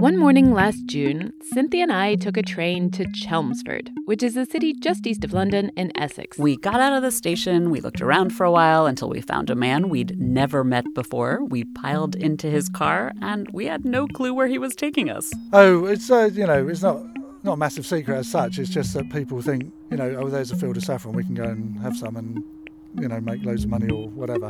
One morning last June, Cynthia and I took a train to Chelmsford, which is a city just east of London in Essex. We got out of the station, we looked around for a while until we found a man we'd never met before. We piled into his car, and we had no clue where he was taking us. Oh, it's uh, you know, it's not not a massive secret as such. It's just that people think, you know, oh, there's a field of saffron, we can go and have some and you know make loads of money or whatever.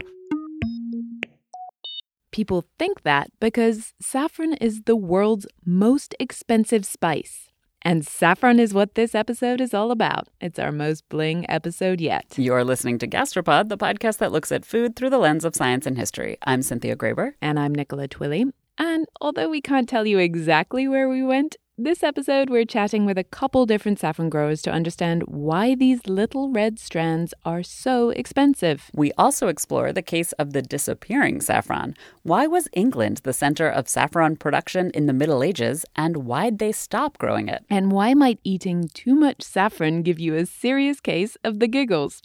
People think that because saffron is the world's most expensive spice. And saffron is what this episode is all about. It's our most bling episode yet. You're listening to Gastropod, the podcast that looks at food through the lens of science and history. I'm Cynthia Graber. And I'm Nicola Twilley. And although we can't tell you exactly where we went, this episode, we're chatting with a couple different saffron growers to understand why these little red strands are so expensive. We also explore the case of the disappearing saffron. Why was England the center of saffron production in the Middle Ages, and why'd they stop growing it? And why might eating too much saffron give you a serious case of the giggles?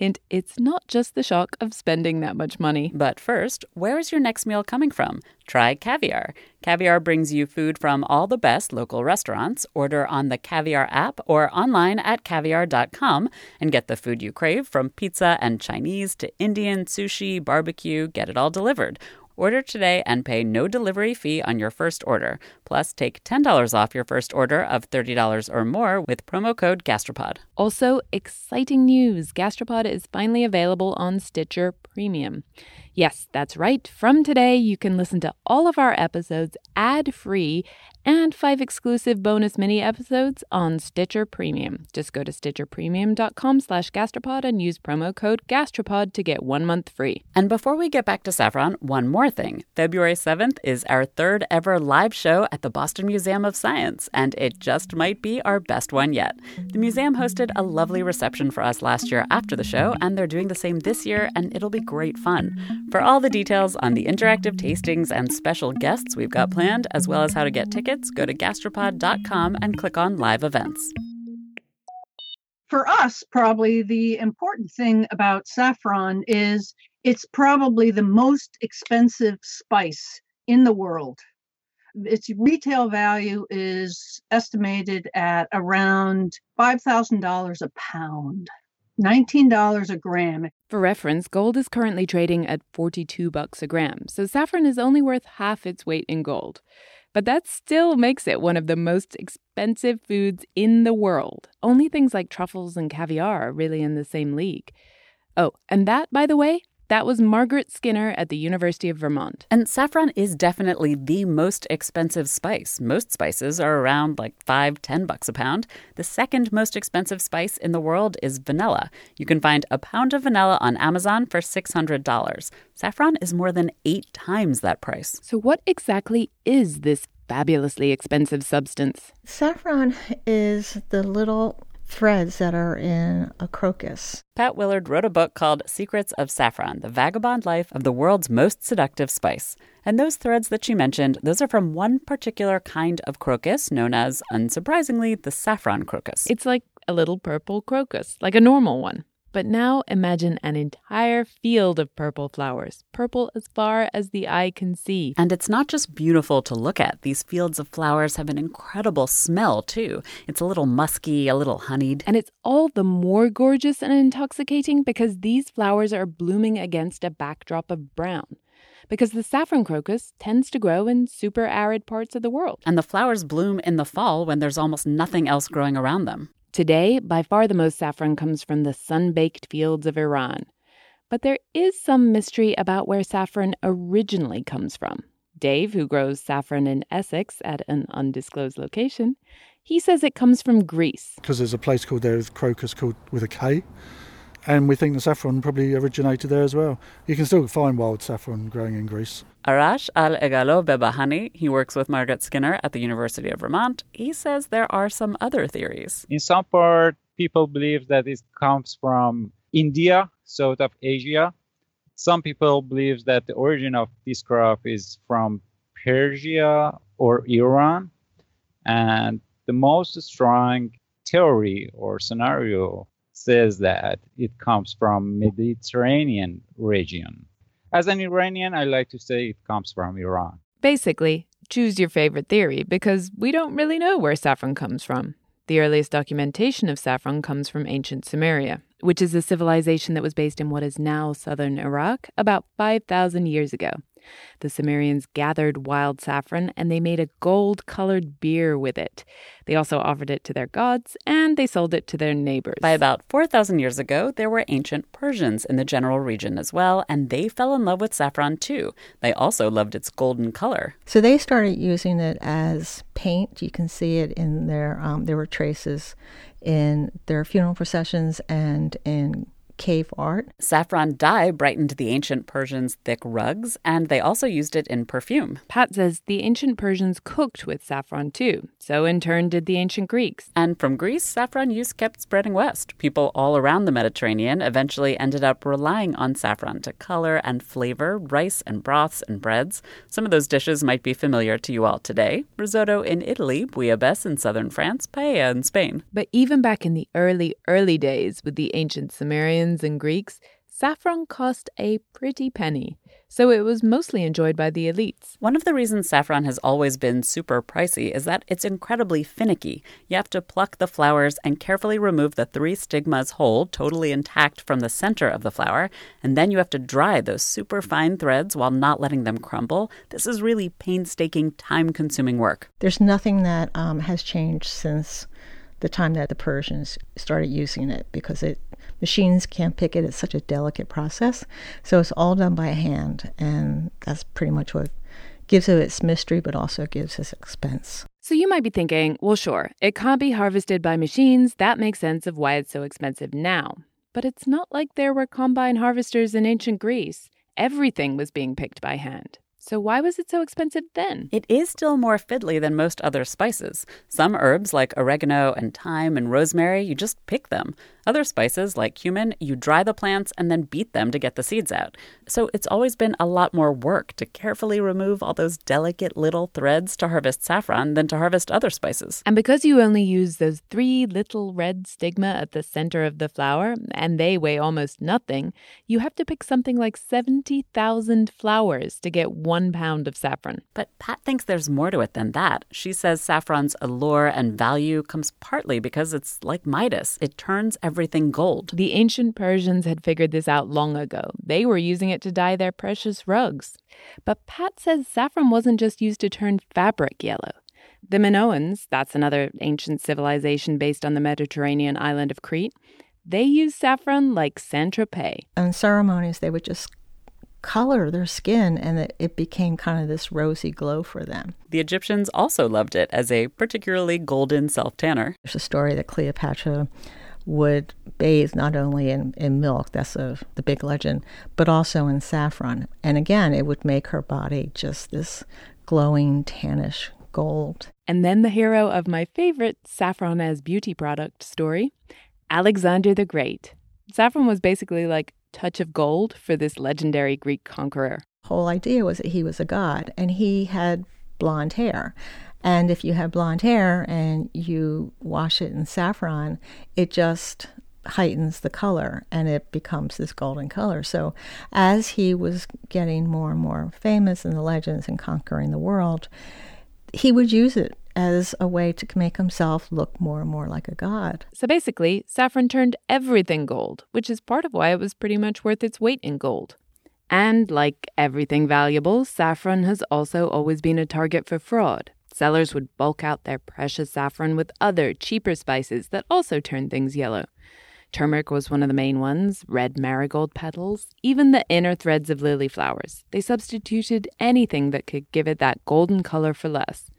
Hint, it's not just the shock of spending that much money. But first, where is your next meal coming from? Try Caviar. Caviar brings you food from all the best local restaurants. Order on the Caviar app or online at caviar.com and get the food you crave from pizza and Chinese to Indian, sushi, barbecue, get it all delivered. Order today and pay no delivery fee on your first order. Plus, take $10 off your first order of $30 or more with promo code Gastropod. Also, exciting news Gastropod is finally available on Stitcher Premium. Yes, that's right. From today, you can listen to all of our episodes ad free and five exclusive bonus mini episodes on Stitcher Premium. Just go to stitcherpremium.com slash gastropod and use promo code gastropod to get one month free. And before we get back to saffron, one more thing. February 7th is our third ever live show at the Boston Museum of Science, and it just might be our best one yet. The museum hosted a lovely reception for us last year after the show, and they're doing the same this year, and it'll be great fun. For all the details on the interactive tastings and special guests we've got planned, as well as how to get tickets, go to gastropod.com and click on live events. For us, probably the important thing about saffron is it's probably the most expensive spice in the world. Its retail value is estimated at around $5,000 a pound. $19 a gram. For reference, gold is currently trading at 42 bucks a gram, so saffron is only worth half its weight in gold. But that still makes it one of the most expensive foods in the world. Only things like truffles and caviar are really in the same league. Oh, and that, by the way, that was Margaret Skinner at the University of Vermont. And saffron is definitely the most expensive spice. Most spices are around like five, ten bucks a pound. The second most expensive spice in the world is vanilla. You can find a pound of vanilla on Amazon for $600. Saffron is more than eight times that price. So, what exactly is this fabulously expensive substance? Saffron is the little threads that are in a crocus. Pat Willard wrote a book called Secrets of Saffron The Vagabond Life of the World's Most Seductive Spice. And those threads that she mentioned, those are from one particular kind of crocus known as, unsurprisingly, the saffron crocus. It's like a little purple crocus, like a normal one. But now imagine an entire field of purple flowers, purple as far as the eye can see. And it's not just beautiful to look at. These fields of flowers have an incredible smell, too. It's a little musky, a little honeyed. And it's all the more gorgeous and intoxicating because these flowers are blooming against a backdrop of brown because the saffron crocus tends to grow in super arid parts of the world. And the flowers bloom in the fall when there's almost nothing else growing around them. Today, by far the most saffron comes from the sun baked fields of Iran. But there is some mystery about where saffron originally comes from. Dave, who grows saffron in Essex at an undisclosed location, he says it comes from Greece. Because there's a place called there with crocus called with a K, and we think the saffron probably originated there as well. You can still find wild saffron growing in Greece. Arash Ghalehgolab Behbahani, he works with Margaret Skinner at the University of Vermont. He says there are some other theories. In some part, people believe that it comes from India, south of Asia. Some people believe that the origin of this crop is from Persia or Iran. And the most strong theory or scenario says that it comes from Mediterranean region. As an Iranian, I like to say it comes from Iran. Basically, choose your favorite theory because we don't really know where saffron comes from. The earliest documentation of saffron comes from ancient Sumeria, which is a civilization that was based in what is now southern Iraq about 5,000 years ago. The Sumerians gathered wild saffron and they made a gold colored beer with it. They also offered it to their gods and they sold it to their neighbors. By about 4,000 years ago, there were ancient Persians in the general region as well, and they fell in love with saffron too. They also loved its golden color. So they started using it as paint. You can see it in their, um, there were traces in their funeral processions and in cave art. Saffron dye brightened the ancient Persians' thick rugs, and they also used it in perfume. Pat says the ancient Persians cooked with saffron too, so in turn did the ancient Greeks. And from Greece, saffron use kept spreading west. People all around the Mediterranean eventually ended up relying on saffron to color and flavor rice and broths and breads. Some of those dishes might be familiar to you all today risotto in Italy, bouillabaisse in southern France, paella in Spain. But even back in the early, early days with the ancient Sumerians, and Greeks, saffron cost a pretty penny, so it was mostly enjoyed by the elites. One of the reasons saffron has always been super pricey is that it's incredibly finicky. You have to pluck the flowers and carefully remove the three stigmas whole, totally intact from the center of the flower, and then you have to dry those super fine threads while not letting them crumble. This is really painstaking, time consuming work. There's nothing that um, has changed since the time that the Persians started using it because it machines can't pick it. It's such a delicate process. So it's all done by hand, and that's pretty much what gives it its mystery, but also gives its expense. So you might be thinking, well, sure, it can't be harvested by machines. That makes sense of why it's so expensive now. But it's not like there were combine harvesters in ancient Greece. Everything was being picked by hand. So, why was it so expensive then? It is still more fiddly than most other spices. Some herbs, like oregano and thyme and rosemary, you just pick them. Other spices, like cumin, you dry the plants and then beat them to get the seeds out. So, it's always been a lot more work to carefully remove all those delicate little threads to harvest saffron than to harvest other spices. And because you only use those three little red stigma at the center of the flower, and they weigh almost nothing, you have to pick something like 70,000 flowers to get one pound of saffron. But Pat thinks there's more to it than that. She says saffron's allure and value comes partly because it's like Midas, it turns everything gold. The ancient Persians had figured this out long ago. They were using it to dye their precious rugs. But Pat says saffron wasn't just used to turn fabric yellow. The Minoans, that's another ancient civilization based on the Mediterranean island of Crete, they used saffron like Saint Tropez. In ceremonies, they would just color their skin and it, it became kind of this rosy glow for them. The Egyptians also loved it as a particularly golden self tanner. There's a story that Cleopatra would bathe not only in, in milk, that's a, the big legend, but also in saffron. And again, it would make her body just this glowing tannish gold. And then the hero of my favorite saffron as beauty product story, Alexander the Great. Saffron was basically like touch of gold for this legendary Greek conqueror. Whole idea was that he was a god and he had blonde hair. And if you have blonde hair and you wash it in saffron, it just heightens the color and it becomes this golden color. So as he was getting more and more famous in the legends and conquering the world, he would use it as a way to make himself look more and more like a god. So basically, saffron turned everything gold, which is part of why it was pretty much worth its weight in gold. And like everything valuable, saffron has also always been a target for fraud. Sellers would bulk out their precious saffron with other, cheaper spices that also turned things yellow. Turmeric was one of the main ones, red marigold petals, even the inner threads of lily flowers. They substituted anything that could give it that golden color for less.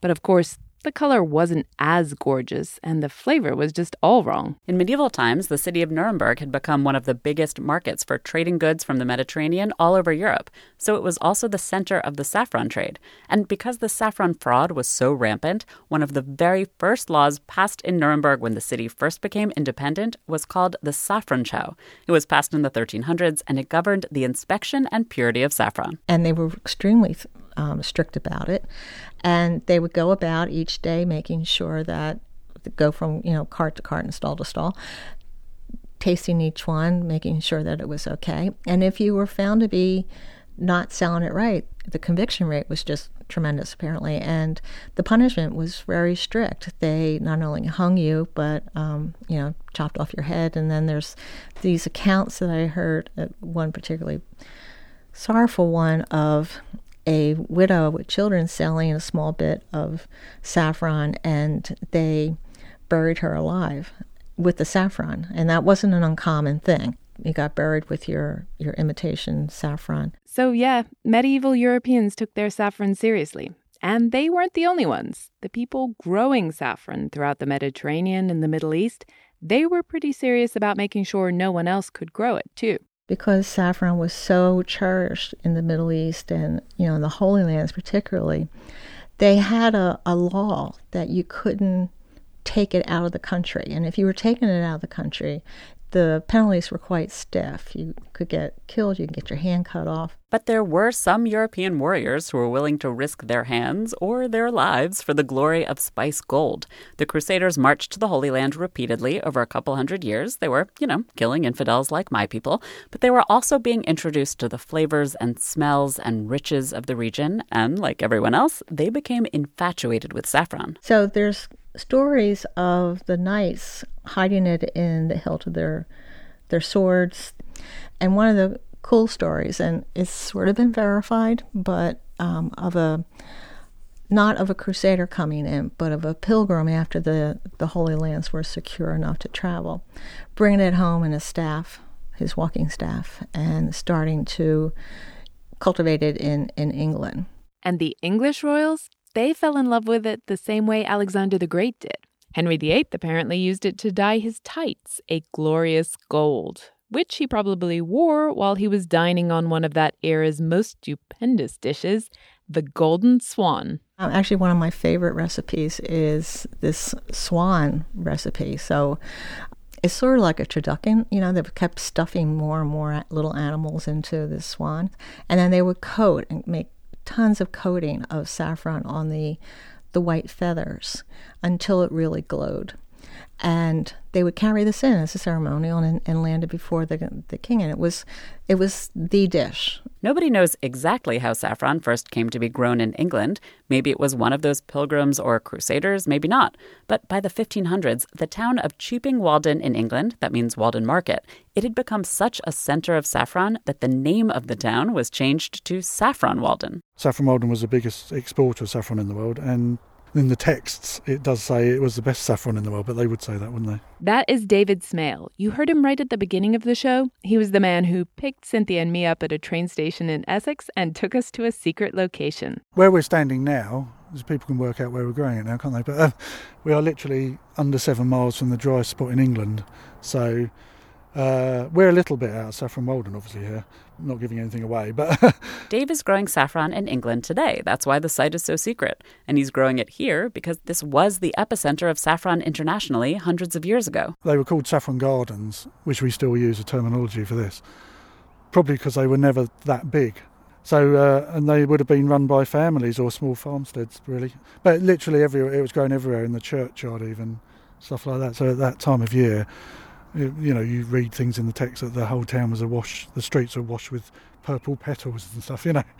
But of course, the color wasn't as gorgeous, and the flavor was just all wrong. In medieval times, the city of Nuremberg had become one of the biggest markets for trading goods from the Mediterranean all over Europe, so it was also the center of the saffron trade. And because the saffron fraud was so rampant, one of the very first laws passed in Nuremberg when the city first became independent was called the Saffronschau. It was passed in the 1300s, and it governed the inspection and purity of saffron. And they were extremely um, strict about it. And they would go about each day making sure that go from you know cart to cart and stall to stall, tasting each one, making sure that it was okay. And if you were found to be not selling it right, the conviction rate was just tremendous, apparently. And the punishment was very strict. They not only hung you, but, um, you know, chopped off your head. And then there's these accounts that I heard, uh, one particularly sorrowful one of a widow with children selling a small bit of saffron, and they buried her alive with the saffron. And that wasn't an uncommon thing you got buried with your your imitation saffron. So yeah, medieval Europeans took their saffron seriously. And they weren't the only ones. The people growing saffron throughout the Mediterranean and the Middle East, they were pretty serious about making sure no one else could grow it, too. Because saffron was so cherished in the Middle East and, you know, in the Holy Lands particularly, they had a, a law that you couldn't take it out of the country. And if you were taking it out of the country, the penalties were quite stiff. You could get killed, you could get your hand cut off. But there were some European warriors who were willing to risk their hands or their lives for the glory of spice gold. The Crusaders marched to the Holy Land repeatedly over a couple hundred years. They were, you know, killing infidels like my people, but they were also being introduced to the flavors and smells and riches of the region, and like everyone else, they became infatuated with saffron. So there's stories of the knights hiding it in the hilt of their their swords. And one of the cool stories, and it's sort of been verified, but um, of a not of a crusader coming in, but of a pilgrim after the, the Holy Lands were secure enough to travel, bringing it home in a staff, his walking staff, and starting to cultivate it in, in England. And the English royals, they fell in love with it the same way Alexander the Great did. Henry VIII apparently used it to dye his tights a glorious gold, which he probably wore while he was dining on one of that era's most stupendous dishes, the golden swan. Um, actually, one of my favorite recipes is this swan recipe. So it's sort of like a turducken. You know, they've kept stuffing more and more little animals into this swan. And then they would coat and make tons of coating of saffron on the the white feathers until it really glowed. And they would carry this in as a ceremonial and, and land it before the, the king. And it was, it was the dish. Nobody knows exactly how saffron first came to be grown in England. Maybe it was one of those pilgrims or crusaders, maybe not. But by the 1500s, the town of Chipping Walden in England, that means Walden Market, it had become such a center of saffron that the name of the town was changed to Saffron Walden. Saffron Walden was the biggest exporter of saffron in the world, and in the texts, it does say it was the best saffron in the world, but they would say that, wouldn't they? That is David Smale. You heard him right at the beginning of the show. He was the man who picked Cynthia and me up at a train station in Essex and took us to a secret location. Where we're standing now, people can work out where we're growing it now, can't they? But uh, we are literally under seven miles from the driest spot in England. So uh, we're a little bit out of Saffron Walden, obviously, here. Not giving anything away, but. Dave is growing saffron in England today. That's why the site is so secret. And he's growing it here because this was the epicenter of saffron internationally hundreds of years ago. They were called saffron gardens, which we still use a terminology for this. Probably because they were never that big. So, uh, and they would have been run by families or small farmsteads, really. But literally everywhere, it was grown everywhere, in the churchyard even, stuff like that. So at that time of year, you know, you read things in the text that the whole town was awash, the streets were washed with purple petals and stuff, you know.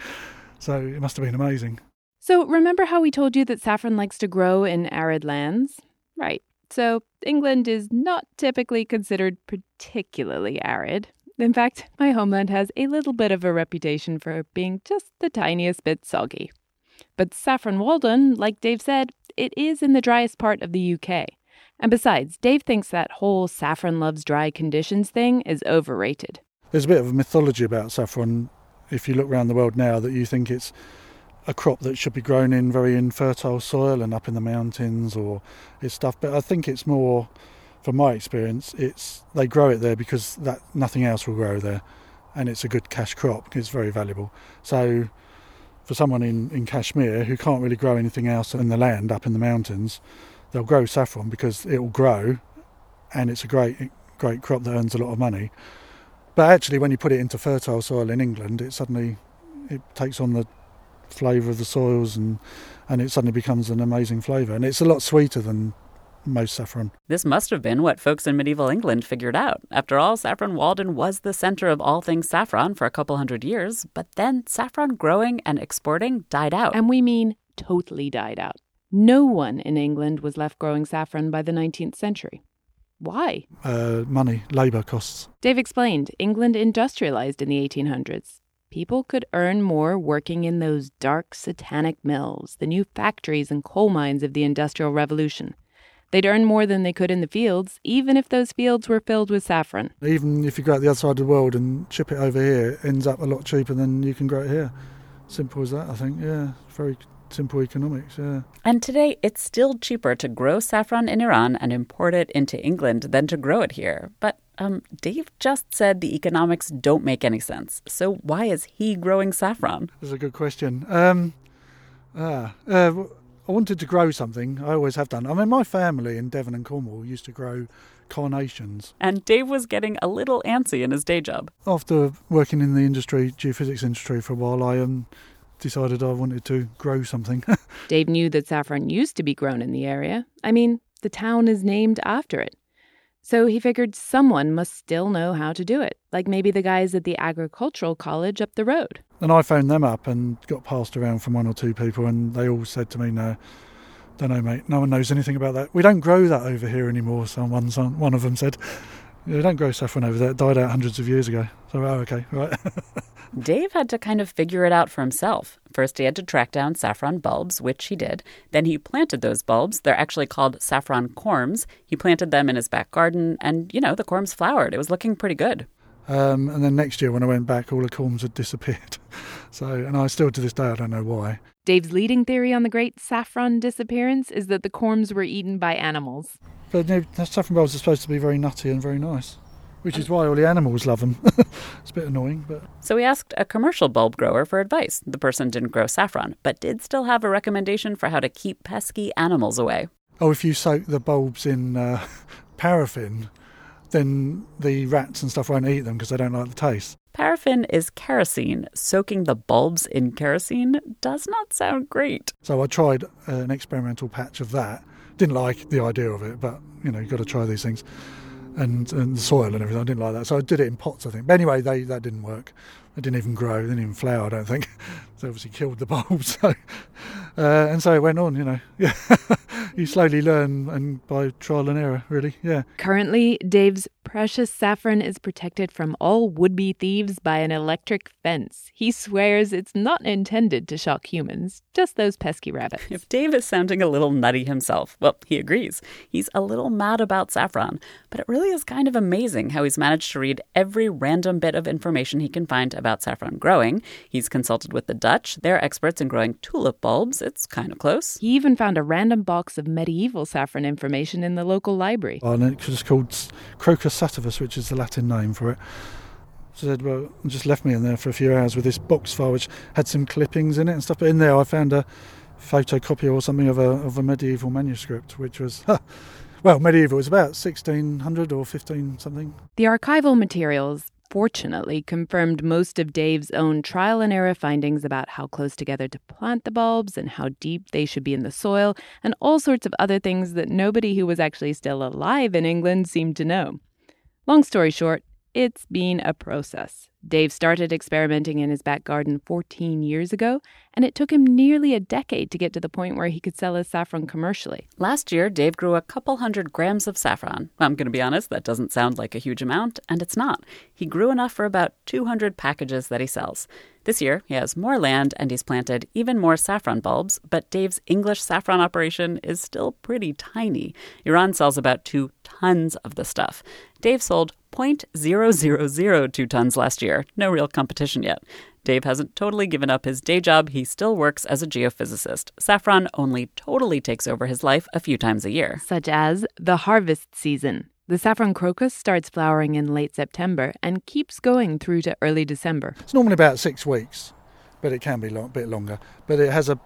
So it must have been amazing. So remember how we told you that saffron likes to grow in arid lands? Right. So England is not typically considered particularly arid. In fact, my homeland has a little bit of a reputation for being just the tiniest bit soggy. But Saffron Walden, like Dave said, it is in the driest part of the UK. And besides, Dave thinks that whole saffron loves dry conditions thing is overrated. There's a bit of a mythology about saffron if you look around the world now that you think it's a crop that should be grown in very infertile soil and up in the mountains or it's stuff. But I think it's more from my experience it's they grow it there because that nothing else will grow there. And it's a good cash crop it's very valuable. So for someone in, in Kashmir who can't really grow anything else in the land up in the mountains they'll grow saffron because it will grow and it's a great great crop that earns a lot of money. But actually, when you put it into fertile soil in England, it suddenly it takes on the flavour of the soils and and it suddenly becomes an amazing flavour. And it's a lot sweeter than most saffron. This must have been what folks in medieval England figured out. After all, Saffron Walden was the center of all things saffron for a couple hundred years, but then saffron growing and exporting died out. And we mean totally died out. No one in England was left growing saffron by the 19th century. Why? Uh, money, labour costs. Dave explained England industrialized in the 1800s. People could earn more working in those dark, satanic mills, the new factories and coal mines of the Industrial Revolution. They'd earn more than they could in the fields, even if those fields were filled with saffron. Even if you go out the other side of the world and ship it over here, it ends up a lot cheaper than you can grow it here. Simple as that, I think. Yeah, very simple economics, yeah. And today, it's still cheaper to grow saffron in Iran and import it into England than to grow it here. But um, Dave just said the economics don't make any sense. So why is he growing saffron? That's a good question. Um, ah, uh, I wanted to grow something. I always have done. I mean, my family in Devon and Cornwall used to grow carnations. And Dave was getting a little antsy in his day job. After working in the industry, geophysics industry for a while, I um, decided I wanted to grow something. Dave knew that saffron used to be grown in the area. I mean, the town is named after it. So he figured someone must still know how to do it, like maybe the guys at the agricultural college up the road. And I phoned them up and got passed around from one or two people, and they all said to me, "No, don't know, mate. No one knows anything about that. We don't grow that over here anymore." Someone, one of them said, "They don't grow saffron over there. It died out hundreds of years ago." So, oh, okay, right. Dave had to kind of figure it out for himself. First, he had to track down saffron bulbs, which he did. Then he planted those bulbs. They're actually called saffron corms. He planted them in his back garden, and, you know, the corms flowered. It was looking pretty good. Um, and then next year, when I went back, all the corms had disappeared. So, and I still to this day, I don't know why. Dave's leading theory on the great saffron disappearance is that the corms were eaten by animals. But you know, saffron bulbs are supposed to be very nutty and very nice which is why all the animals love them. it's a bit annoying, but. So we asked a commercial bulb grower for advice. The person didn't grow saffron, but did still have a recommendation for how to keep pesky animals away. Oh, if you soak the bulbs in uh, paraffin, then the rats and stuff won't eat them because they don't like the taste. Paraffin is kerosene. Soaking the bulbs in kerosene does not sound great. So I tried uh, an experimental patch of that. Didn't like the idea of it, but you know, you've got to try these things and, and the soil and everything. I didn't like that, so I did it in pots, I think. But anyway, they that didn't work. They didn't even grow. They didn't even flower. I don't think. they obviously killed the bulbs. So, uh, and so it went on. You know, yeah. you slowly learn, and by trial and error, really. Yeah. Currently, Dave's precious saffron is protected from all would-be thieves by an electric fence. He swears it's not intended to shock humans, just those pesky rabbits. If Dave is sounding a little nutty himself, well, he agrees. He's a little mad about saffron, but it really is kind of amazing how he's managed to read every random bit of information he can find about saffron growing. He's consulted with the Dutch. They're experts in growing tulip bulbs. It's kind of close. He even found a random box of medieval saffron information in the local library. Oh, and it's called Crocus sativus, which is the Latin name for it. So said, well, just left me in there for a few hours with this box file, which had some clippings in it and stuff. But in there, I found a photocopy or something of a of a medieval manuscript, which was. well, medieval was about 1600 or 15 something. The archival materials fortunately confirmed most of Dave's own trial and error findings about how close together to plant the bulbs and how deep they should be in the soil, and all sorts of other things that nobody who was actually still alive in England seemed to know. Long story short, it's been a process. Dave started experimenting in his back garden 14 years ago, and it took him nearly a decade to get to the point where he could sell his saffron commercially. Last year, Dave grew a couple hundred grams of saffron. I'm going to be honest, that doesn't sound like a huge amount, and it's not. He grew enough for about 200 packages that he sells. This year, he has more land and he's planted even more saffron bulbs, but Dave's English saffron operation is still pretty tiny. Iran sells about two tons of the stuff. Dave sold 0.0002 tons last year. No real competition yet. Dave hasn't totally given up his day job. He still works as a geophysicist. Saffron only totally takes over his life a few times a year. Such as the harvest season. The saffron crocus starts flowering in late September and keeps going through to early December. It's normally about six weeks, but it can be a bit longer. But it has a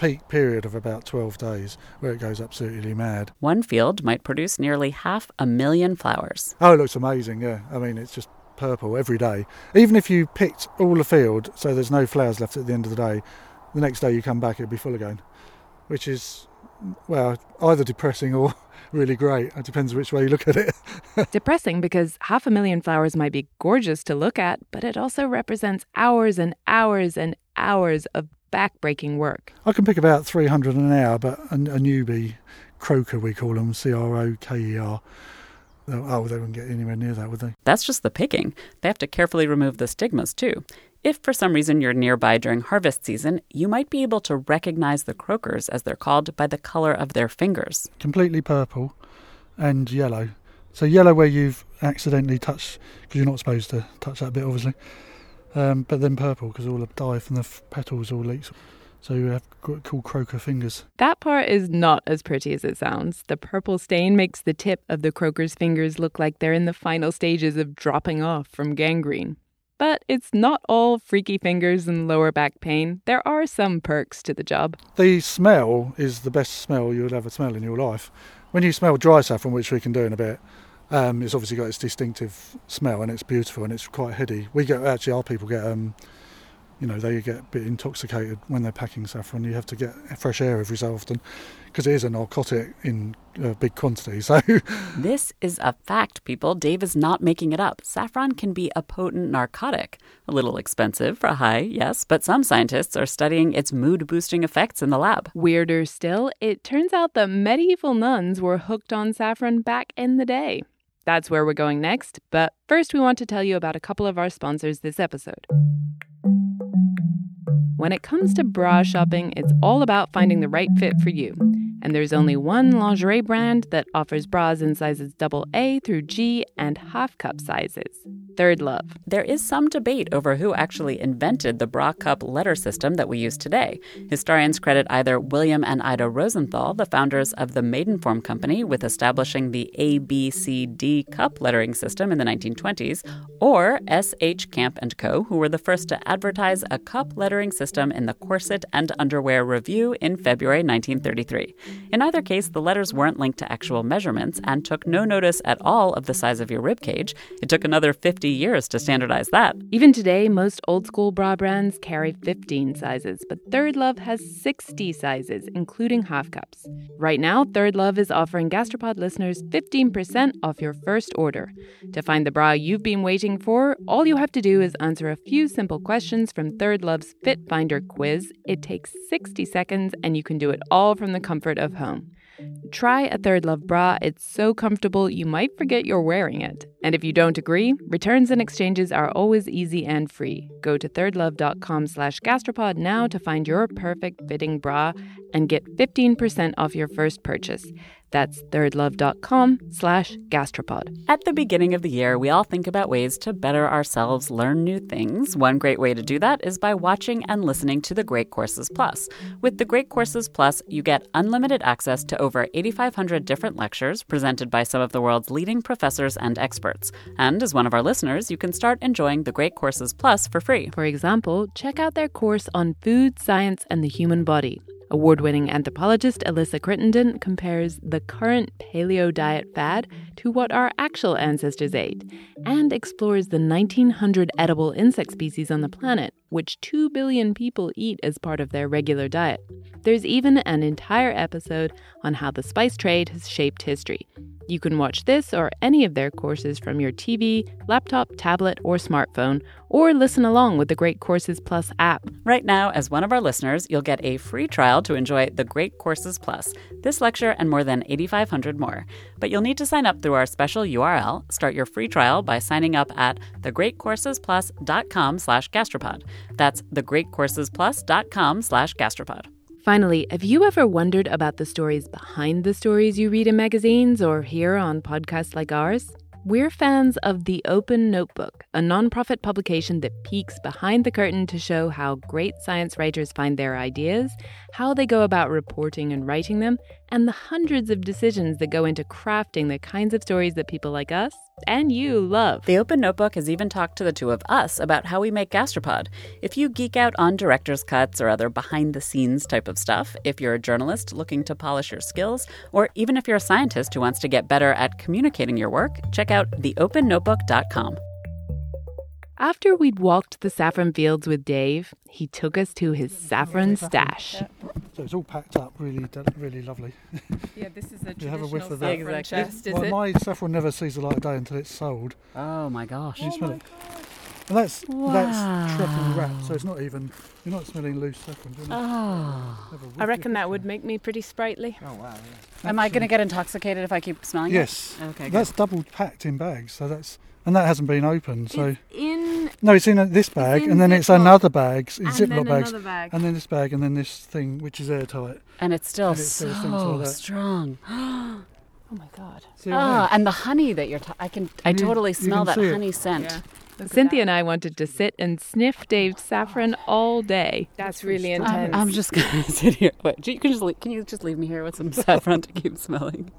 peak period of about 12 days where it goes absolutely mad. One field might produce nearly half a million flowers. Oh, it looks amazing, yeah. I mean, it's just purple every day. Even if you picked all the field so there's no flowers left at the end of the day, the next day you come back, it'll be full again, which is well, either depressing or really great. It depends which way you look at it. Depressing because half a million flowers might be gorgeous to look at, but it also represents hours and hours and hours of backbreaking work. I can pick about 300 an hour, but a, a newbie croker, we call them, C R O K E R. Oh, they wouldn't get anywhere near that, would they? That's just the picking. They have to carefully remove the stigmas, too. If for some reason you're nearby during harvest season, you might be able to recognize the crokers, as they're called, by the color of their fingers. Completely purple and yellow. So, yellow where you've accidentally touched, because you're not supposed to touch that bit, obviously. Um, but then purple, because all the dye from the f- petals all leaks. So you have cool croker fingers. That part is not as pretty as it sounds. The purple stain makes the tip of the croker's fingers look like they're in the final stages of dropping off from gangrene. But it's not all freaky fingers and lower back pain. There are some perks to the job. The smell is the best smell you'll ever smell in your life. When you smell dry saffron, which we can do in a bit, um, it's obviously got its distinctive smell and it's beautiful and it's quite heady. We get actually our people get um, you know they get a bit intoxicated when they're packing saffron. You have to get fresh air every so often because it is a narcotic in uh, big quantity. So this is a fact, people. Dave is not making it up. Saffron can be a potent narcotic. A little expensive for a high, yes, but some scientists are studying its mood-boosting effects in the lab. Weirder still, it turns out the medieval nuns were hooked on saffron back in the day. That's where we're going next, but first we want to tell you about a couple of our sponsors this episode. When it comes to bra shopping, it's all about finding the right fit for you. And there's only one lingerie brand that offers bras in sizes AA through G and half cup sizes. ThirdLove. There is some debate over who actually invented the bra cup letter system that we use today. Historians credit either William and Ida Rosenthal, the founders of the Maidenform Company, with establishing the ABCD cup lettering system in the 1920s, or S.H. Camp and Co., who were the first to advertise a cup lettering system in the Corset and Underwear Review in February 1933. In either case, the letters weren't linked to actual measurements and took no notice at all of the size of your rib cage. It took another 50 years to standardize that. Even today, most old school bra brands carry 15 sizes, but ThirdLove has 60 sizes, including half cups. Right now, ThirdLove is offering Gastropod listeners 15% off your first order. To find the bra you've been waiting for, all you have to do is answer a few simple questions from ThirdLove's Fit Finder quiz. It takes 60 seconds, and you can do it all from the comfort of home. Try a ThirdLove bra. It's so comfortable you might forget you're wearing it. And if you don't agree, returns and exchanges are always easy and free. Go to thirdlove.com slash gastropod now to find your perfect fitting bra and get 15% off your first purchase. That's thirdlove.com slash gastropod. At the beginning of the year, we all think about ways to better ourselves, learn new things. One great way to do that is by watching and listening to the Great Courses Plus. With the Great Courses Plus, you get unlimited access to over 8,500 different lectures presented by some of the world's leading professors and experts. And as one of our listeners, you can start enjoying the Great Courses Plus for free. For example, check out their course on food, science, and the human body. Award winning anthropologist Alyssa Crittenden compares the current paleo diet fad to what our actual ancestors ate and explores the 1900 edible insect species on the planet, which 2 billion people eat as part of their regular diet. There's even an entire episode on how the spice trade has shaped history. You can watch this or any of their courses from your TV, laptop, tablet, or smartphone, or listen along with the Great Courses Plus app. Right now, as one of our listeners, you'll get a free trial to enjoy the Great Courses Plus, this lecture and more than 8,500 more. But you'll need to sign up through our special URL. Start your free trial by signing up at thegreatcoursesplus.com slash gastropod. That's thegreatcoursesplus.com slash gastropod. Finally, have you ever wondered about the stories behind the stories you read in magazines or hear on podcasts like ours? We're fans of The Open Notebook, a nonprofit publication that peeks behind the curtain to show how great science writers find their ideas, how they go about reporting and writing them, and the hundreds of decisions that go into crafting the kinds of stories that people like us and you love. The Open Notebook has even talked to the two of us about how we make Gastropod. If you geek out on director's cuts or other behind the scenes type of stuff, if you're a journalist looking to polish your skills, or even if you're a scientist who wants to get better at communicating your work, check out theopennotebook.com. After we'd walked the saffron fields with Dave, he took us to his saffron stash. So it's all packed up, really, really lovely. Yeah, this is a You have a traditional whiff of that. saffron Exactly. chest, is well, it? my saffron never sees the light of day until it's sold. Oh my gosh. You oh, smell it. And that's that's truffle wrapped, so it's not even you're not smelling loose saffron. Do you? Oh. Have a whiff I reckon that would make me pretty sprightly. Oh wow! Yeah. Am I going to get intoxicated if I keep smelling Yes. it? Okay. Good. That's double packed in bags, so that's and that hasn't been opened. So in no, it's in a, this bag, in and then it's Ziploc, another bag, in and Ziploc then bags, bag. and then this bag, and then this thing which is airtight. and it's still and it still stinks so like strong. Oh my god. See Ah, mean? and the honey that you're. T- I can. I You- totally smell that see it. honey scent. Yeah. Cynthia and I wanted to sit and sniff Dave's saffron all day. That's really intense. I'm, I'm just gonna sit here. Wait, you can just leave, can you just leave me here with some saffron to keep smelling?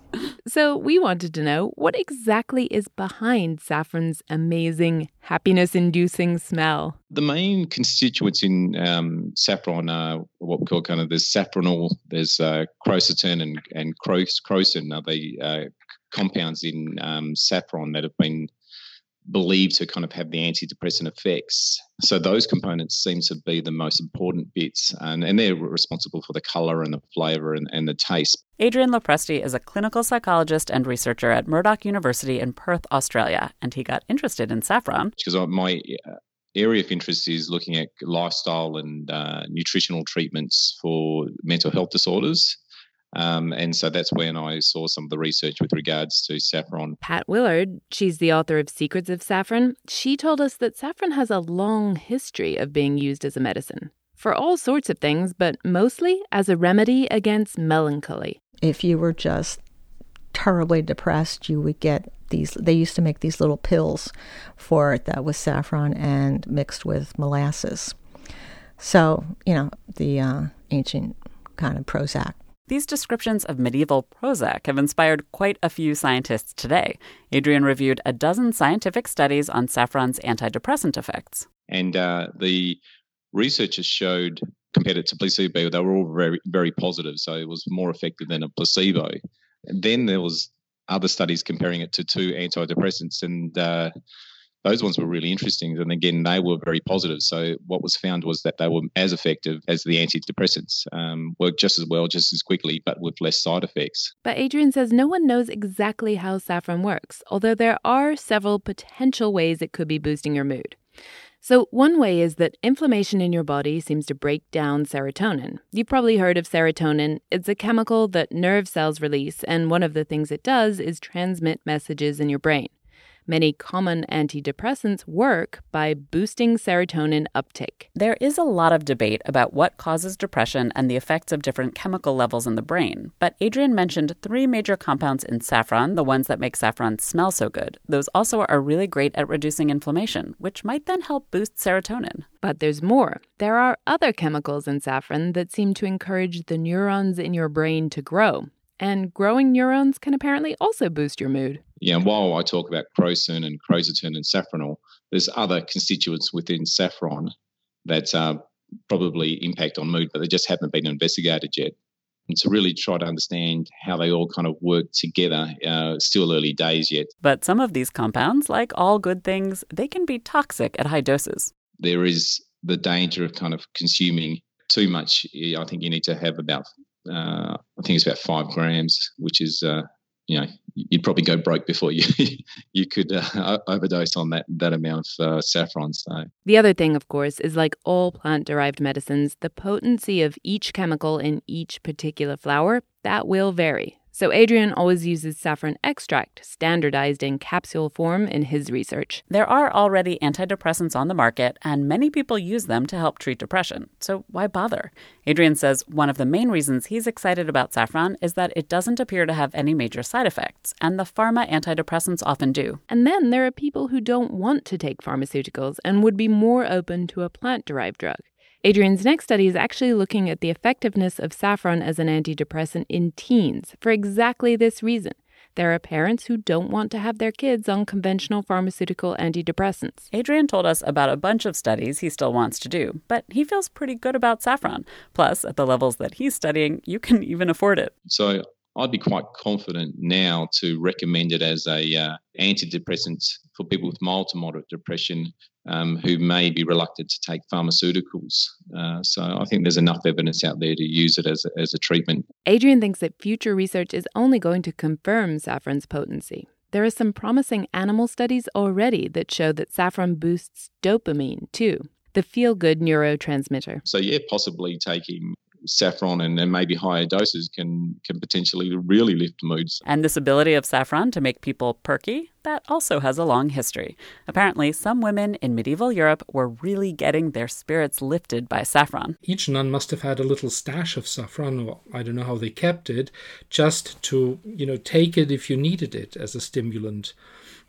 So we wanted to know what exactly is behind saffron's amazing happiness-inducing smell. The main constituents in um, saffron are what we call kind of there's safranal, there's uh, crocetin and and cro- crocin are the uh, compounds in um, saffron that have been believed to kind of have the antidepressant effects. So those components seem to be the most important bits, and, and they're responsible for the color and the flavor and, and the taste. Adrian Lopresti is a clinical psychologist and researcher at Murdoch University in Perth, Australia, and he got interested in saffron. Because my uh, area of interest is looking at lifestyle and uh, nutritional treatments for mental health disorders. Um, and so that's when I saw some of the research with regards to saffron. Pat Willard, she's the author of Secrets of Saffron, she told us that saffron has a long history of being used as a medicine for all sorts of things, but mostly as a remedy against melancholy. If you were just terribly depressed, you would get these. They used to make these little pills for it that was saffron and mixed with molasses. So, you know, the uh, ancient kind of Prozac. These descriptions of medieval Prozac have inspired quite a few scientists today. Adrian reviewed a dozen scientific studies on saffron's antidepressant effects. And uh, the researchers showed, compared it to placebo, they were all very, very positive. So it was more effective than a placebo. And then there was other studies comparing it to two antidepressants, and uh, those ones were really interesting. And again, they were very positive. So what was found was that they were as effective as the antidepressants, um, worked just as well, just as quickly, but with less side effects. But Adrian says no one knows exactly how saffron works, although there are several potential ways it could be boosting your mood. So, one way is that inflammation in your body seems to break down serotonin. You've probably heard of serotonin. It's a chemical that nerve cells release, and one of the things it does is transmit messages in your brain. Many common antidepressants work by boosting serotonin uptake. There is a lot of debate about what causes depression and the effects of different chemical levels in the brain, but Adrian mentioned three major compounds in saffron, the ones that make saffron smell so good. Those also are really great at reducing inflammation, which might then help boost serotonin. But there's more. There are other chemicals in saffron that seem to encourage the neurons in your brain to grow. And growing neurons can apparently also boost your mood. Yeah, and while I talk about crocin and crocetin and safranal, there's other constituents within saffron that uh, probably impact on mood, but they just haven't been investigated yet. And to really try to understand how they all kind of work together, uh, still early days yet. But some of these compounds, like all good things, they can be toxic at high doses. There is the danger of kind of consuming too much. I think you need to have about, uh, I think it's about five grams, which is, uh, you know, you'd probably go broke before you you could uh, overdose on that that amount of uh, saffron. So The other thing, of course, is like all plant derived medicines, the potency of each chemical in each particular flower, that will vary. So Adrian always uses saffron extract, standardized in capsule form, in his research. There are already antidepressants on the market, and many people use them to help treat depression. So why bother? Adrian says one of the main reasons he's excited about saffron is that it doesn't appear to have any major side effects, and the pharma antidepressants often do. And then there are people who don't want to take pharmaceuticals and would be more open to a plant derived drug. Adrian's next study is actually looking at the effectiveness of saffron as an antidepressant in teens for exactly this reason. There are parents who don't want to have their kids on conventional pharmaceutical antidepressants. Adrian told us about a bunch of studies he still wants to do, but he feels pretty good about saffron. Plus, at the levels that he's studying, you can even afford it. So I'd be quite confident now to recommend it as a uh, antidepressant for people with mild to moderate depression um, who may be reluctant to take pharmaceuticals. Uh, so I think there's enough evidence out there to use it as a, as a treatment. Adrian thinks that future research is only going to confirm saffron's potency. There are some promising animal studies already that show that saffron boosts dopamine too, the feel good neurotransmitter. So, yeah, possibly taking saffron and, and maybe higher doses can can potentially really lift moods. And this ability of saffron to make people perky, that also has a long history. Apparently, some women in medieval Europe were really getting their spirits lifted by saffron. Each nun must have had a little stash of saffron, or I don't know how they kept it, just to, you know, take it if you needed it as a stimulant.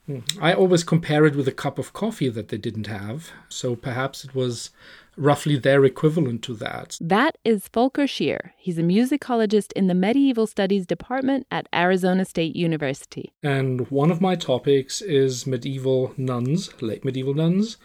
Hmm. I always compare it with a cup of coffee that they didn't have, so perhaps it was roughly their equivalent to that. That is Volker Schier. He's a musicologist in the Medieval Studies Department at Arizona State University. And one of my topics is medieval nuns, late medieval nuns,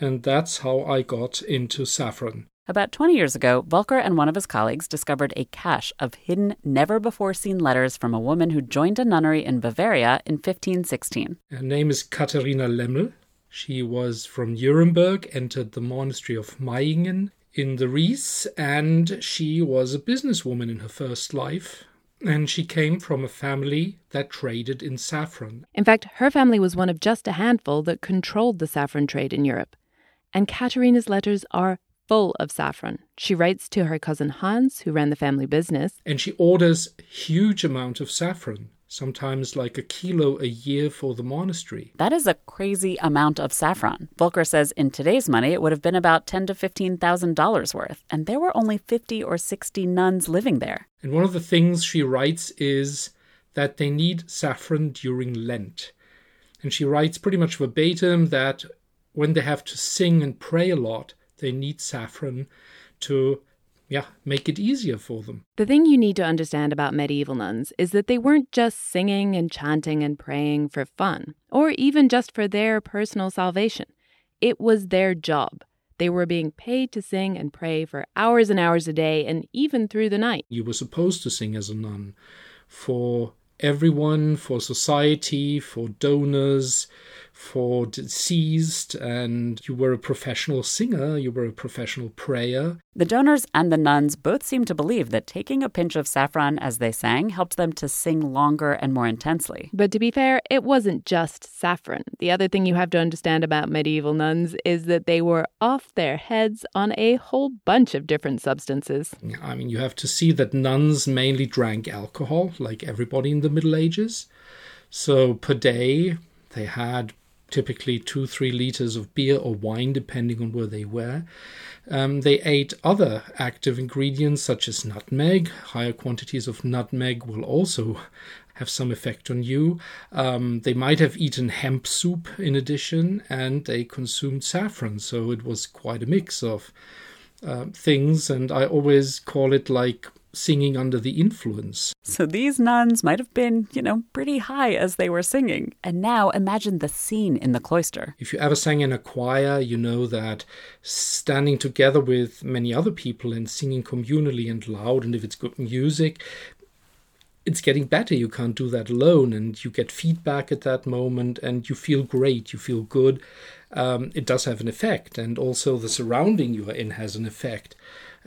and that's how I got into saffron. About 20 years ago, Volker and one of his colleagues discovered a cache of hidden, never before seen letters from a woman who joined a nunnery in Bavaria in 1516. Her name is Katharina Lemmel, she was from Nuremberg, entered the monastery of Maihingen in the Ries, and she was a businesswoman in her first life. And she came from a family that traded in saffron. In fact, her family was one of just a handful that controlled the saffron trade in Europe. And Katharina's letters are full of saffron. She writes to her cousin Hans, who ran the family business. And she orders huge amount of saffron sometimes like a kilo a year for the monastery. That is a crazy amount of saffron. Volker says in today's money it would have been about ten to fifteen thousand dollars worth, and there were only fifty or sixty nuns living there. And one of the things she writes is that they need saffron during Lent. And she writes pretty much verbatim that when they have to sing and pray a lot, they need saffron to yeah, make it easier for them. The thing you need to understand about medieval nuns is that they weren't just singing and chanting and praying for fun, or even just for their personal salvation. It was their job. They were being paid to sing and pray for hours and hours a day and even through the night. You were supposed to sing as a nun for everyone, for society, for donors, for deceased, and you were a professional singer, you were a professional prayer. The donors and the nuns both seemed to believe that taking a pinch of saffron as they sang helped them to sing longer and more intensely. But to be fair, it wasn't just saffron. The other thing you have to understand about medieval nuns is that they were off their heads on a whole bunch of different substances. I mean, you have to see that nuns mainly drank alcohol, like everybody in the Middle Ages. So per day, they had typically two, three liters of beer or wine, depending on where they were. Um, they ate other active ingredients such as nutmeg. Higher quantities of nutmeg will also have some effect on you. Um, they might have eaten hemp soup in addition, and they consumed saffron. So it was quite a mix of uh, things, and I always call it like singing under the influence. So these nuns might have been, you know, pretty high as they were singing. And now imagine the scene in the cloister. If you ever sang in a choir, you know that standing together with many other people and singing communally and loud, and if it's good music, it's getting better. You can't do that alone, and you get feedback at that moment, and you feel great, you feel good. Um, it does have an effect, and also the surrounding you are in has an effect.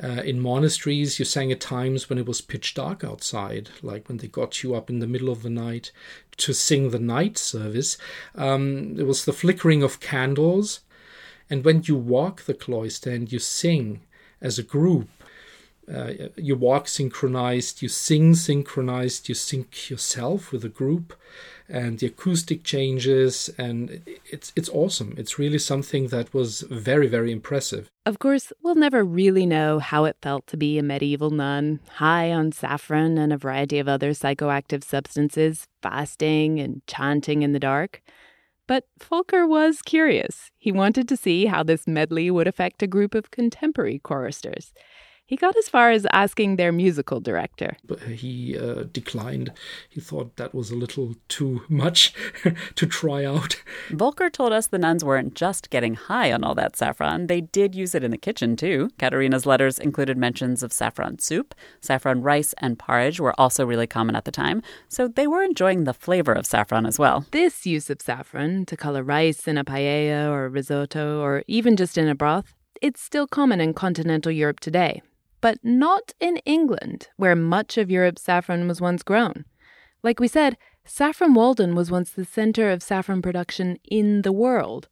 Uh, in monasteries, you sang at times when it was pitch dark outside, like when they got you up in the middle of the night to sing the night service. Um, it was the flickering of candles. And when you walk the cloister and you sing as a group, uh, you walk synchronized, you sing synchronized, you sync yourself with a group and the acoustic changes and it's it's awesome it's really something that was very very impressive of course we'll never really know how it felt to be a medieval nun high on saffron and a variety of other psychoactive substances fasting and chanting in the dark but Volker was curious. He wanted to see how this medley would affect a group of contemporary choristers. He got as far as asking their musical director. But he uh, declined. He thought that was a little too much to try out. Volker told us the nuns weren't just getting high on all that saffron, they did use it in the kitchen too. Katharina's letters included mentions of saffron soup. Saffron rice and porridge were also really common at the time, so they were enjoying the flavor of saffron as well. This use of saffron to color rice in a paella or risotto or even just in a broth, it's still common in continental Europe today but not in England, where much of Europe's saffron was once grown. Like we said, Saffron Walden was once the center of saffron production in the world.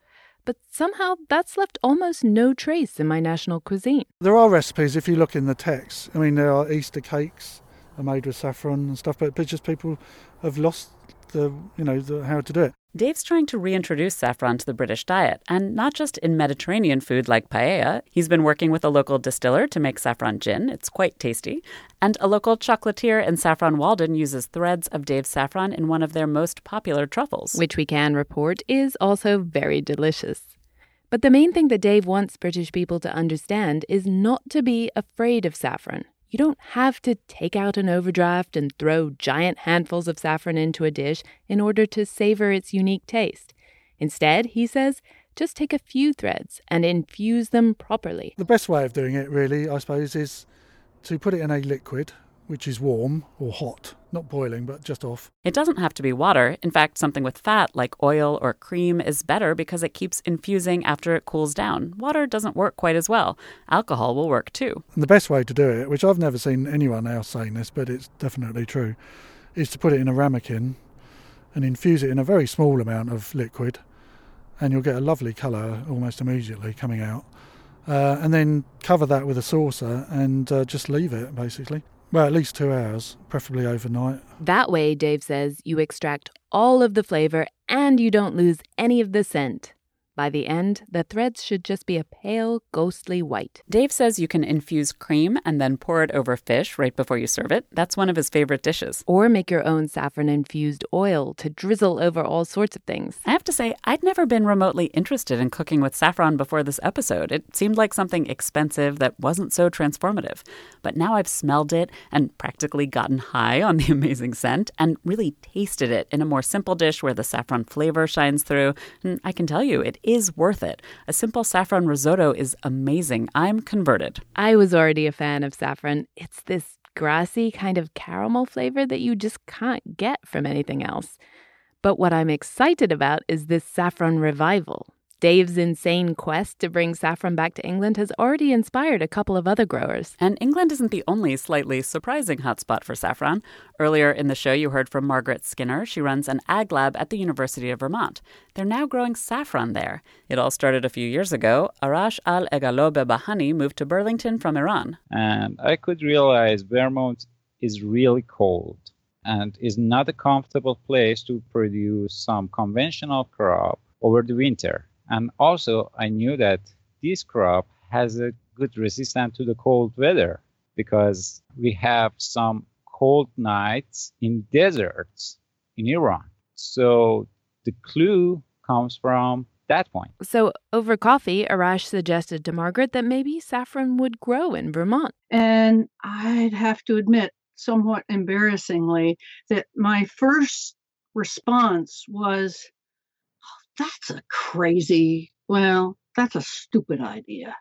But somehow that's left almost no trace in my national cuisine. There are recipes if you look in the text. I mean, there are Easter cakes are made with saffron and stuff, but, just people have lost the you know the, how to do it. Dave's trying to reintroduce saffron to the British diet, and not just in Mediterranean food like paella. He's been working with a local distiller to make saffron gin. It's quite tasty. And a local chocolatier in Saffron Walden uses threads of Dave's saffron in one of their most popular truffles. Which we can report is also very delicious. But the main thing that Dave wants British people to understand is not to be afraid of saffron. You don't have to take out an overdraft and throw giant handfuls of saffron into a dish in order to savor its unique taste. Instead, he says, just take a few threads and infuse them properly. The best way of doing it, really, I suppose, is to put it in a liquid which is warm or hot, not boiling, but just off. It doesn't have to be water. In fact, something with fat like oil or cream is better because it keeps infusing after it cools down. Water doesn't work quite as well. Alcohol will work too. And the best way to do it, which I've never seen anyone else saying this, but it's definitely true, is to put it in a ramekin and infuse it in a very small amount of liquid, and you'll get a lovely colour almost immediately coming out. Uh, and then cover that with a saucer and uh, just leave it basically. Well, at least two hours, preferably overnight. That way, Dave says, you extract all of the flavor and you don't lose any of the scent. By the end, the threads should just be a pale, ghostly white. Dave says you can infuse cream and then pour it over fish right before you serve it. That's one of his favorite dishes. Or make your own saffron infused oil to drizzle over all sorts of things. I have to say, I'd never been remotely interested in cooking with saffron before this episode. It seemed like something expensive that wasn't so transformative. But now I've smelled it and practically gotten high on the amazing scent and really tasted it in a more simple dish where the saffron flavor shines through. And I can tell you, it is worth it. A simple saffron risotto is amazing. I'm converted. I was already a fan of saffron. It's this grassy kind of caramel flavor that you just can't get from anything else. But what I'm excited about is this saffron revival. Dave's insane quest to bring saffron back to England has already inspired a couple of other growers. And England isn't the only slightly surprising hotspot for saffron. Earlier in the show, you heard from Margaret Skinner. She runs an ag lab at the University of Vermont. They're now growing saffron there. It all started a few years ago. Arash Ghalehgolab Behbahani moved to Burlington from Iran. And I could realize Vermont is really cold and is not a comfortable place to produce some conventional crop over the winter. And also, I knew that this crop has a good resistance to the cold weather because we have some cold nights in deserts in Iran. So the clue comes from that point. So, over coffee, Arash suggested to Margaret that maybe saffron would grow in Vermont. And I'd have to admit, somewhat embarrassingly, that my first response was, that's a crazy, well, that's a stupid idea.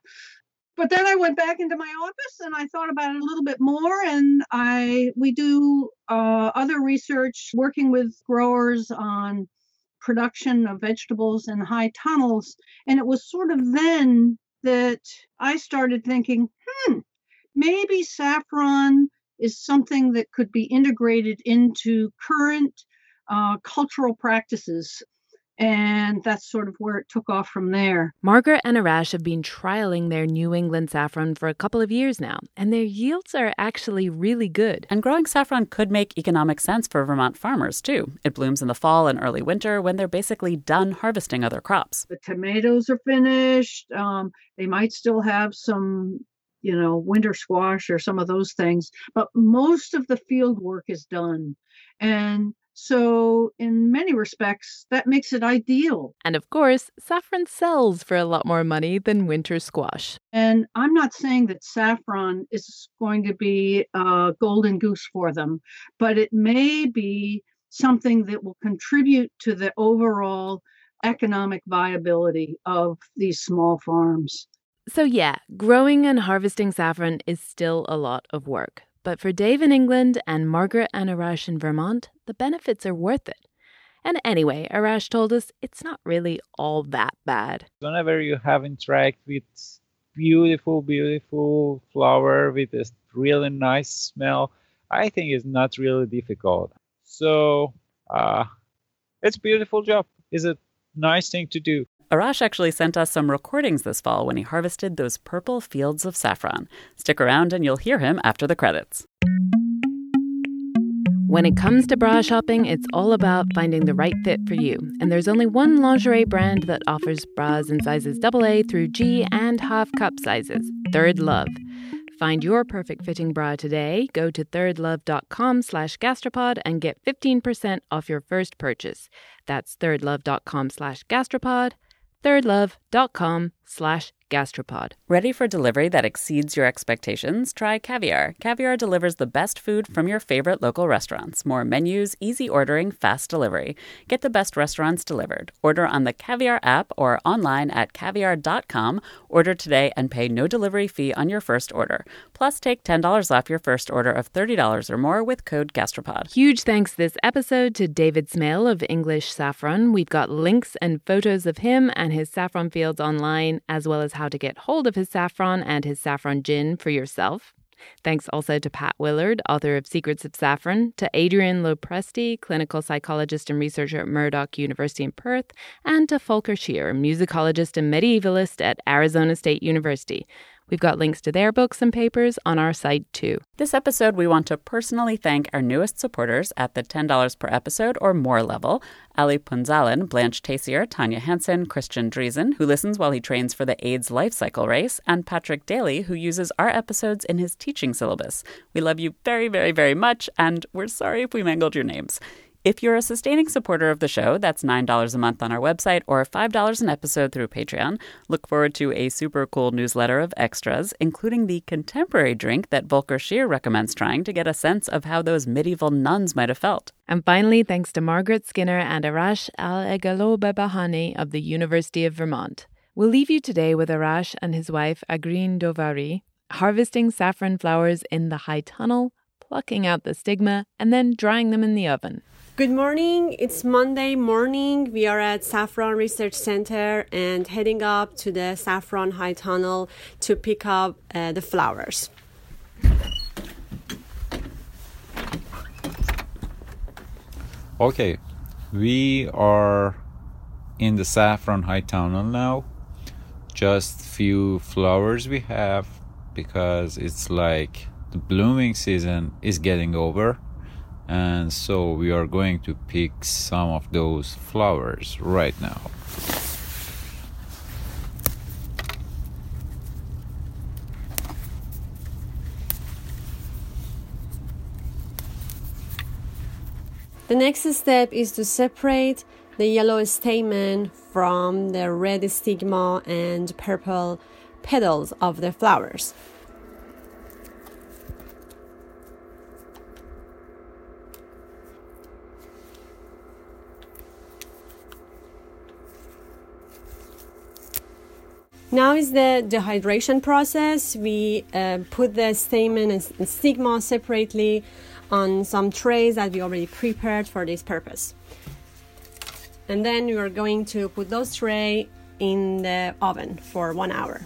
But then I went back into my office and I thought about it a little bit more. And I we do uh, other research working with growers on production of vegetables in high tunnels. And it was sort of then that I started thinking, hmm, maybe saffron is something that could be integrated into current uh, cultural practices and that's sort of where it took off from there. Margaret and Arash have been trialing their New England saffron for a couple of years now, and their yields are actually really good. And growing saffron could make economic sense for Vermont farmers, too. It blooms in the fall and early winter when they're basically done harvesting other crops. The tomatoes are finished. Um, they might still have some you know, winter squash or some of those things, but most of the field work is done. And So, in many respects, that makes it ideal. And of course, saffron sells for a lot more money than winter squash. And I'm not saying that saffron is going to be a golden goose for them, but it may be something that will contribute to the overall economic viability of these small farms. So, yeah, growing and harvesting saffron is still a lot of work. But for Dave in England and Margaret and Arash in Vermont, the benefits are worth it. And anyway, Arash told us it's not really all that bad. Whenever you have interact with beautiful, beautiful flower with a really nice smell, I think it's not really difficult. So, uh, it's a beautiful job. It's a nice thing to do. Arash actually sent us some recordings this fall when he harvested those purple fields of saffron. Stick around and you'll hear him after the credits. When it comes to bra shopping, it's all about finding the right fit for you. And there's only one lingerie brand that offers bras in sizes AA through G and half cup sizes ThirdLove. Find your perfect fitting bra today. Go to thirdlove.com slash gastropod and get 15% off your first purchase. That's thirdlove.com slash gastropod ThirdLove thirdlove.com slash gastropod. Ready for delivery that exceeds your expectations? Try Caviar. Caviar delivers the best food from your favorite local restaurants. More menus, easy ordering, fast delivery. Get the best restaurants delivered. Order on the Caviar app or online at caviar.com. Order today and pay no delivery fee on your first order. Plus, take $10 off your first order of $30 or more with code GASTROPOD. Huge thanks this episode to David Smale of English Saffron. We've got links and photos of him and his saffron fields online, as well as how to get hold of his saffron and his saffron gin for yourself. Thanks also to Pat Willard, author of Secrets of Saffron, to Adrian Lopresti, clinical psychologist and researcher at Murdoch University in Perth, and to Volker Schier, musicologist and medievalist at Arizona State University. We've got links to their books and papers on our site too. This episode, we want to personally thank our newest supporters at the $10 per episode or more level Ali Punzalan, Blanche Tasier, Tanya Hansen, Christian Driesen, who listens while he trains for the AIDS life cycle race, and Patrick Daly, who uses our episodes in his teaching syllabus. We love you very, very, very much, and we're sorry if we mangled your names. If you're a sustaining supporter of the show, that's $9 a month on our website or $5 an episode through Patreon. Look forward to a super cool newsletter of extras, including the contemporary drink that Volker Schier recommends trying to get a sense of how those medieval nuns might have felt. And finally, thanks to Margaret Skinner and Arash Ghalehgolab Behbahani of the University of Vermont. We'll leave you today with Arash and his wife, Agreen Dovari, harvesting saffron flowers in the high tunnel, plucking out the stigma, and then drying them in the oven. Good morning. It's Monday morning. We are at Saffron Research Center and heading up to the Saffron High Tunnel to pick up uh, the flowers. Okay, we are in the Saffron High Tunnel now. Just few flowers we have because it's like the blooming season is getting over and so we are going to pick some of those flowers right now. The next step is to separate the yellow stamen from the red stigma and purple petals of the flowers. Now is the dehydration process. We uh, put the stamen and stigma separately on some trays that we already prepared for this purpose. And then we are going to put those tray in the oven for one hour.